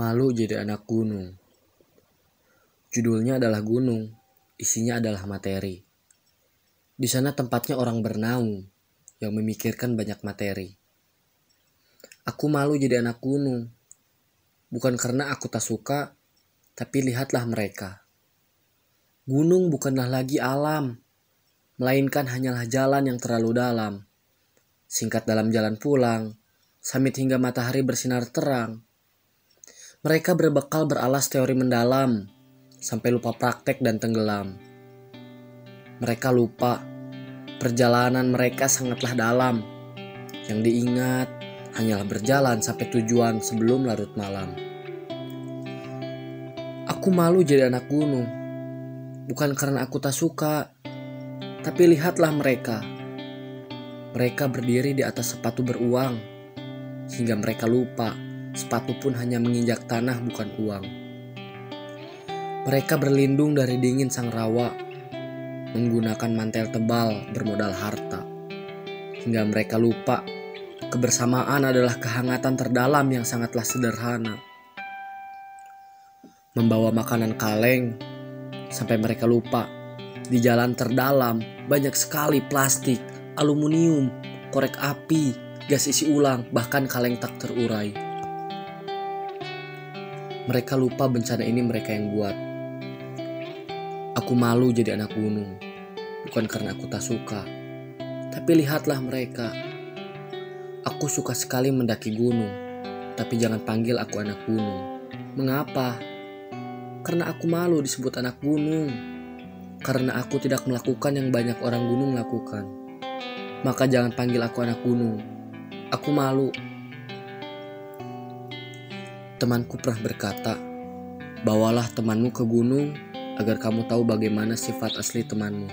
Malu jadi anak gunung. Judulnya adalah gunung, isinya adalah materi. Di sana tempatnya orang bernaung yang memikirkan banyak materi. Aku malu jadi anak gunung. Bukan karena aku tak suka, tapi lihatlah mereka. Gunung bukanlah lagi alam, melainkan hanyalah jalan yang terlalu dalam. Singkat dalam jalan pulang, samit hingga matahari bersinar terang. Mereka berbekal beralas teori mendalam, sampai lupa praktek dan tenggelam. Mereka lupa, perjalanan mereka sangatlah dalam. Yang diingat hanyalah berjalan sampai tujuan sebelum larut malam. Aku malu jadi anak gunung, bukan karena aku tak suka, tapi lihatlah mereka. Mereka berdiri di atas sepatu beruang, hingga mereka lupa sepatu pun hanya menginjak tanah bukan uang. Mereka berlindung dari dingin sang rawa, menggunakan mantel tebal bermodal harta. Hingga mereka lupa, kebersamaan adalah kehangatan terdalam yang sangatlah sederhana. Membawa makanan kaleng, sampai mereka lupa, di jalan terdalam banyak sekali plastik, aluminium, korek api, gas isi ulang, bahkan kaleng tak terurai. Mereka lupa bencana ini mereka yang buat. Aku malu jadi anak gunung, bukan karena aku tak suka, tapi lihatlah mereka. Aku suka sekali mendaki gunung, tapi jangan panggil aku anak gunung. Mengapa? Karena aku malu disebut anak gunung. Karena aku tidak melakukan yang banyak orang gunung lakukan. Maka jangan panggil aku anak gunung. Aku malu Temanku pernah berkata, bawalah temanmu ke gunung agar kamu tahu bagaimana sifat asli temanmu.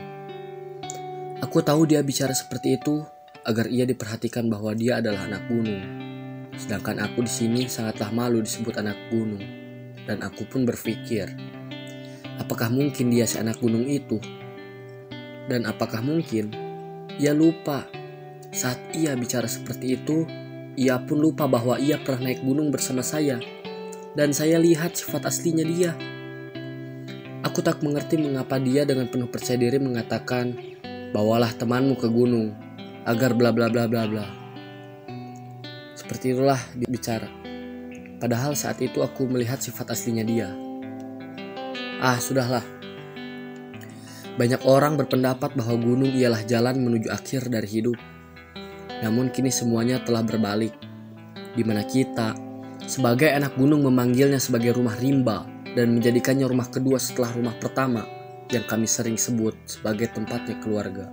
Aku tahu dia bicara seperti itu agar ia diperhatikan bahwa dia adalah anak gunung. Sedangkan aku di sini sangatlah malu disebut anak gunung. Dan aku pun berpikir, apakah mungkin dia seanak gunung itu? Dan apakah mungkin ia lupa saat ia bicara seperti itu, ia pun lupa bahwa ia pernah naik gunung bersama saya dan saya lihat sifat aslinya dia. Aku tak mengerti mengapa dia dengan penuh percaya diri mengatakan, "Bawalah temanmu ke gunung agar bla bla bla bla bla." Seperti itulah bicara. Padahal saat itu aku melihat sifat aslinya dia. Ah, sudahlah. Banyak orang berpendapat bahwa gunung ialah jalan menuju akhir dari hidup. Namun kini semuanya telah berbalik, di mana kita sebagai anak gunung memanggilnya sebagai rumah rimba dan menjadikannya rumah kedua setelah rumah pertama yang kami sering sebut sebagai tempatnya keluarga.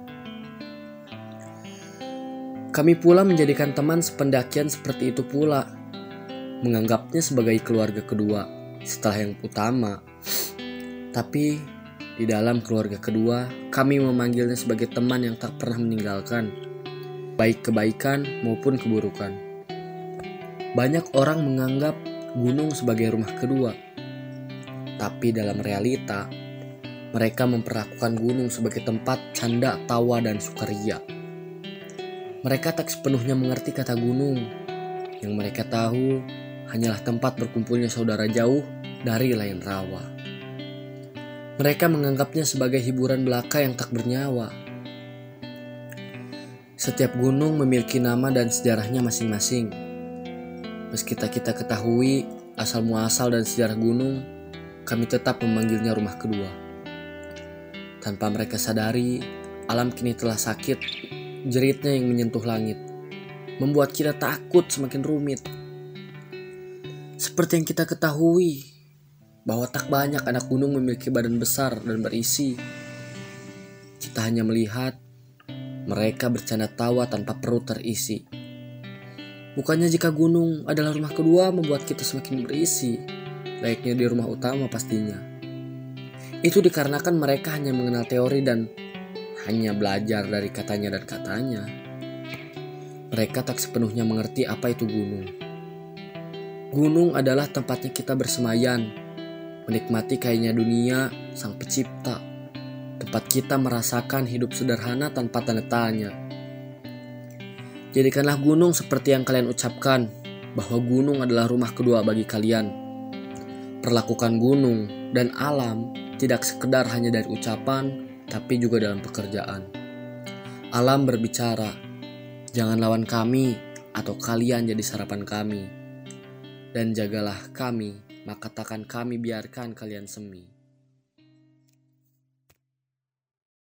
Kami pula menjadikan teman sependakian seperti itu pula, menganggapnya sebagai keluarga kedua setelah yang utama. Tapi di dalam keluarga kedua, kami memanggilnya sebagai teman yang tak pernah meninggalkan, baik kebaikan maupun keburukan. Banyak orang menganggap gunung sebagai rumah kedua, tapi dalam realita mereka memperlakukan gunung sebagai tempat canda, tawa, dan sukaria. Mereka tak sepenuhnya mengerti kata gunung. Yang mereka tahu hanyalah tempat berkumpulnya saudara jauh dari lain rawa. Mereka menganggapnya sebagai hiburan belaka yang tak bernyawa. Setiap gunung memiliki nama dan sejarahnya masing-masing. Meski tak kita ketahui asal muasal dan sejarah gunung, kami tetap memanggilnya rumah kedua. Tanpa mereka sadari, alam kini telah sakit, jeritnya yang menyentuh langit, membuat kita takut semakin rumit. Seperti yang kita ketahui, bahwa tak banyak anak gunung memiliki badan besar dan berisi. Kita hanya melihat mereka bercanda tawa tanpa perut terisi. Bukannya jika gunung adalah rumah kedua membuat kita semakin berisi, layaknya di rumah utama pastinya. Itu dikarenakan mereka hanya mengenal teori dan hanya belajar dari katanya dan katanya. Mereka tak sepenuhnya mengerti apa itu gunung. Gunung adalah tempatnya kita bersemayan, menikmati kayaknya dunia sang pencipta. Tempat kita merasakan hidup sederhana tanpa tanda tanya Jadikanlah gunung seperti yang kalian ucapkan, bahwa gunung adalah rumah kedua bagi kalian, Perlakukan gunung dan alam tidak sekedar hanya dari ucapan, tapi juga dalam pekerjaan. Alam berbicara, jangan lawan kami atau kalian jadi sarapan kami. Dan jagalah kami, maka takkan kami biarkan kalian semi.